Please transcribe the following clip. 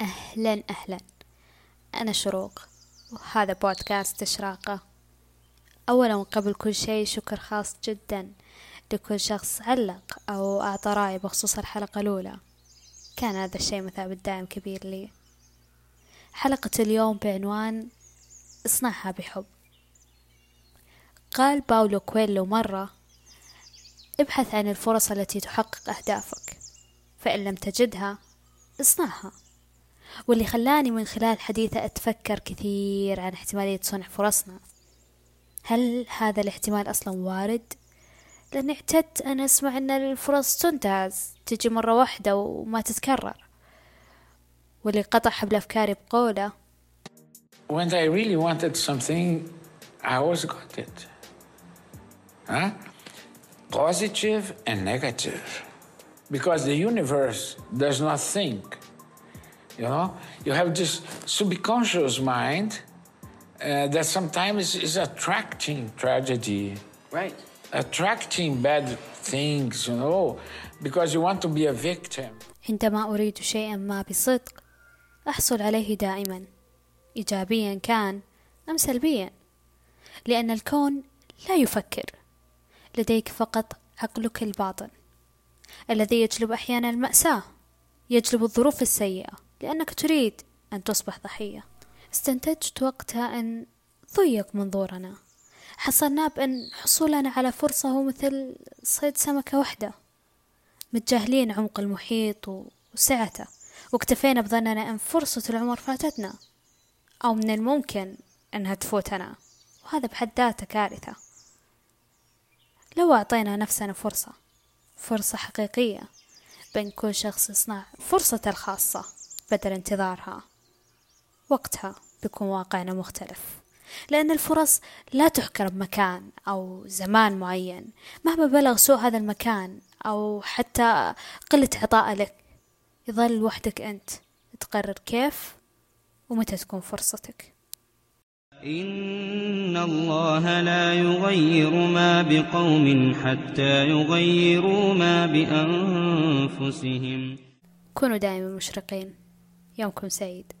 أهلا أهلا. أنا شروق. وهذا بودكاست إشراقة. أولا وقبل كل شيء شكر خاص جدا لكل شخص علق أو أعطى رأي بخصوص الحلقة الأولى. كان هذا الشيء مثابة دعم كبير لي. حلقة اليوم بعنوان اصنعها بحب. قال باولو كويلو مرة ابحث عن الفرص التي تحقق أهدافك. فإن لم تجدها اصنعها. واللي خلاني من خلال حديثه أتفكر كثير عن احتمالية صنع فرصنا هل هذا الاحتمال أصلا وارد؟ لأني اعتدت أن أسمع أن الفرص تنتهز تجي مرة واحدة وما تتكرر واللي قطع حبل أفكاري بقوله When I really wanted something, I always got it. Huh? Positive and negative. Because the universe does not think. You know, you have this subconscious mind uh, that sometimes is attracting tragedy. Right. Attracting bad things, you know, because you want to be a victim. عندما أريد شيئا ما بصدق أحصل عليه دائما إيجابيا كان أم سلبيا لأن الكون لا يفكر لديك فقط عقلك الباطن الذي يجلب أحيانا المأساة يجلب الظروف السيئة لأنك تريد أن تصبح ضحية. استنتجت وقتها أن ضيق منظورنا. حصلنا بأن حصولنا على فرصة هو مثل صيد سمكة واحدة متجاهلين عمق المحيط وسعته. واكتفينا بظننا أن فرصة العمر فاتتنا. أو من الممكن أنها تفوتنا. وهذا بحد ذاته كارثة. لو أعطينا نفسنا فرصة فرصة حقيقية بين كل شخص يصنع فرصته الخاصة. بدل انتظارها. وقتها بيكون واقعنا مختلف لأن الفرص لا تحكر بمكان أو زمان معين. مهما بلغ سوء هذا المكان أو حتى قلة عطاء لك يظل وحدك أنت تقرر كيف ومتى تكون فرصتك. إن الله لا يغير ما بقوم حتى يغيروا ما بأنفسهم. كونوا دائما مشرقين. يومكم سعيد.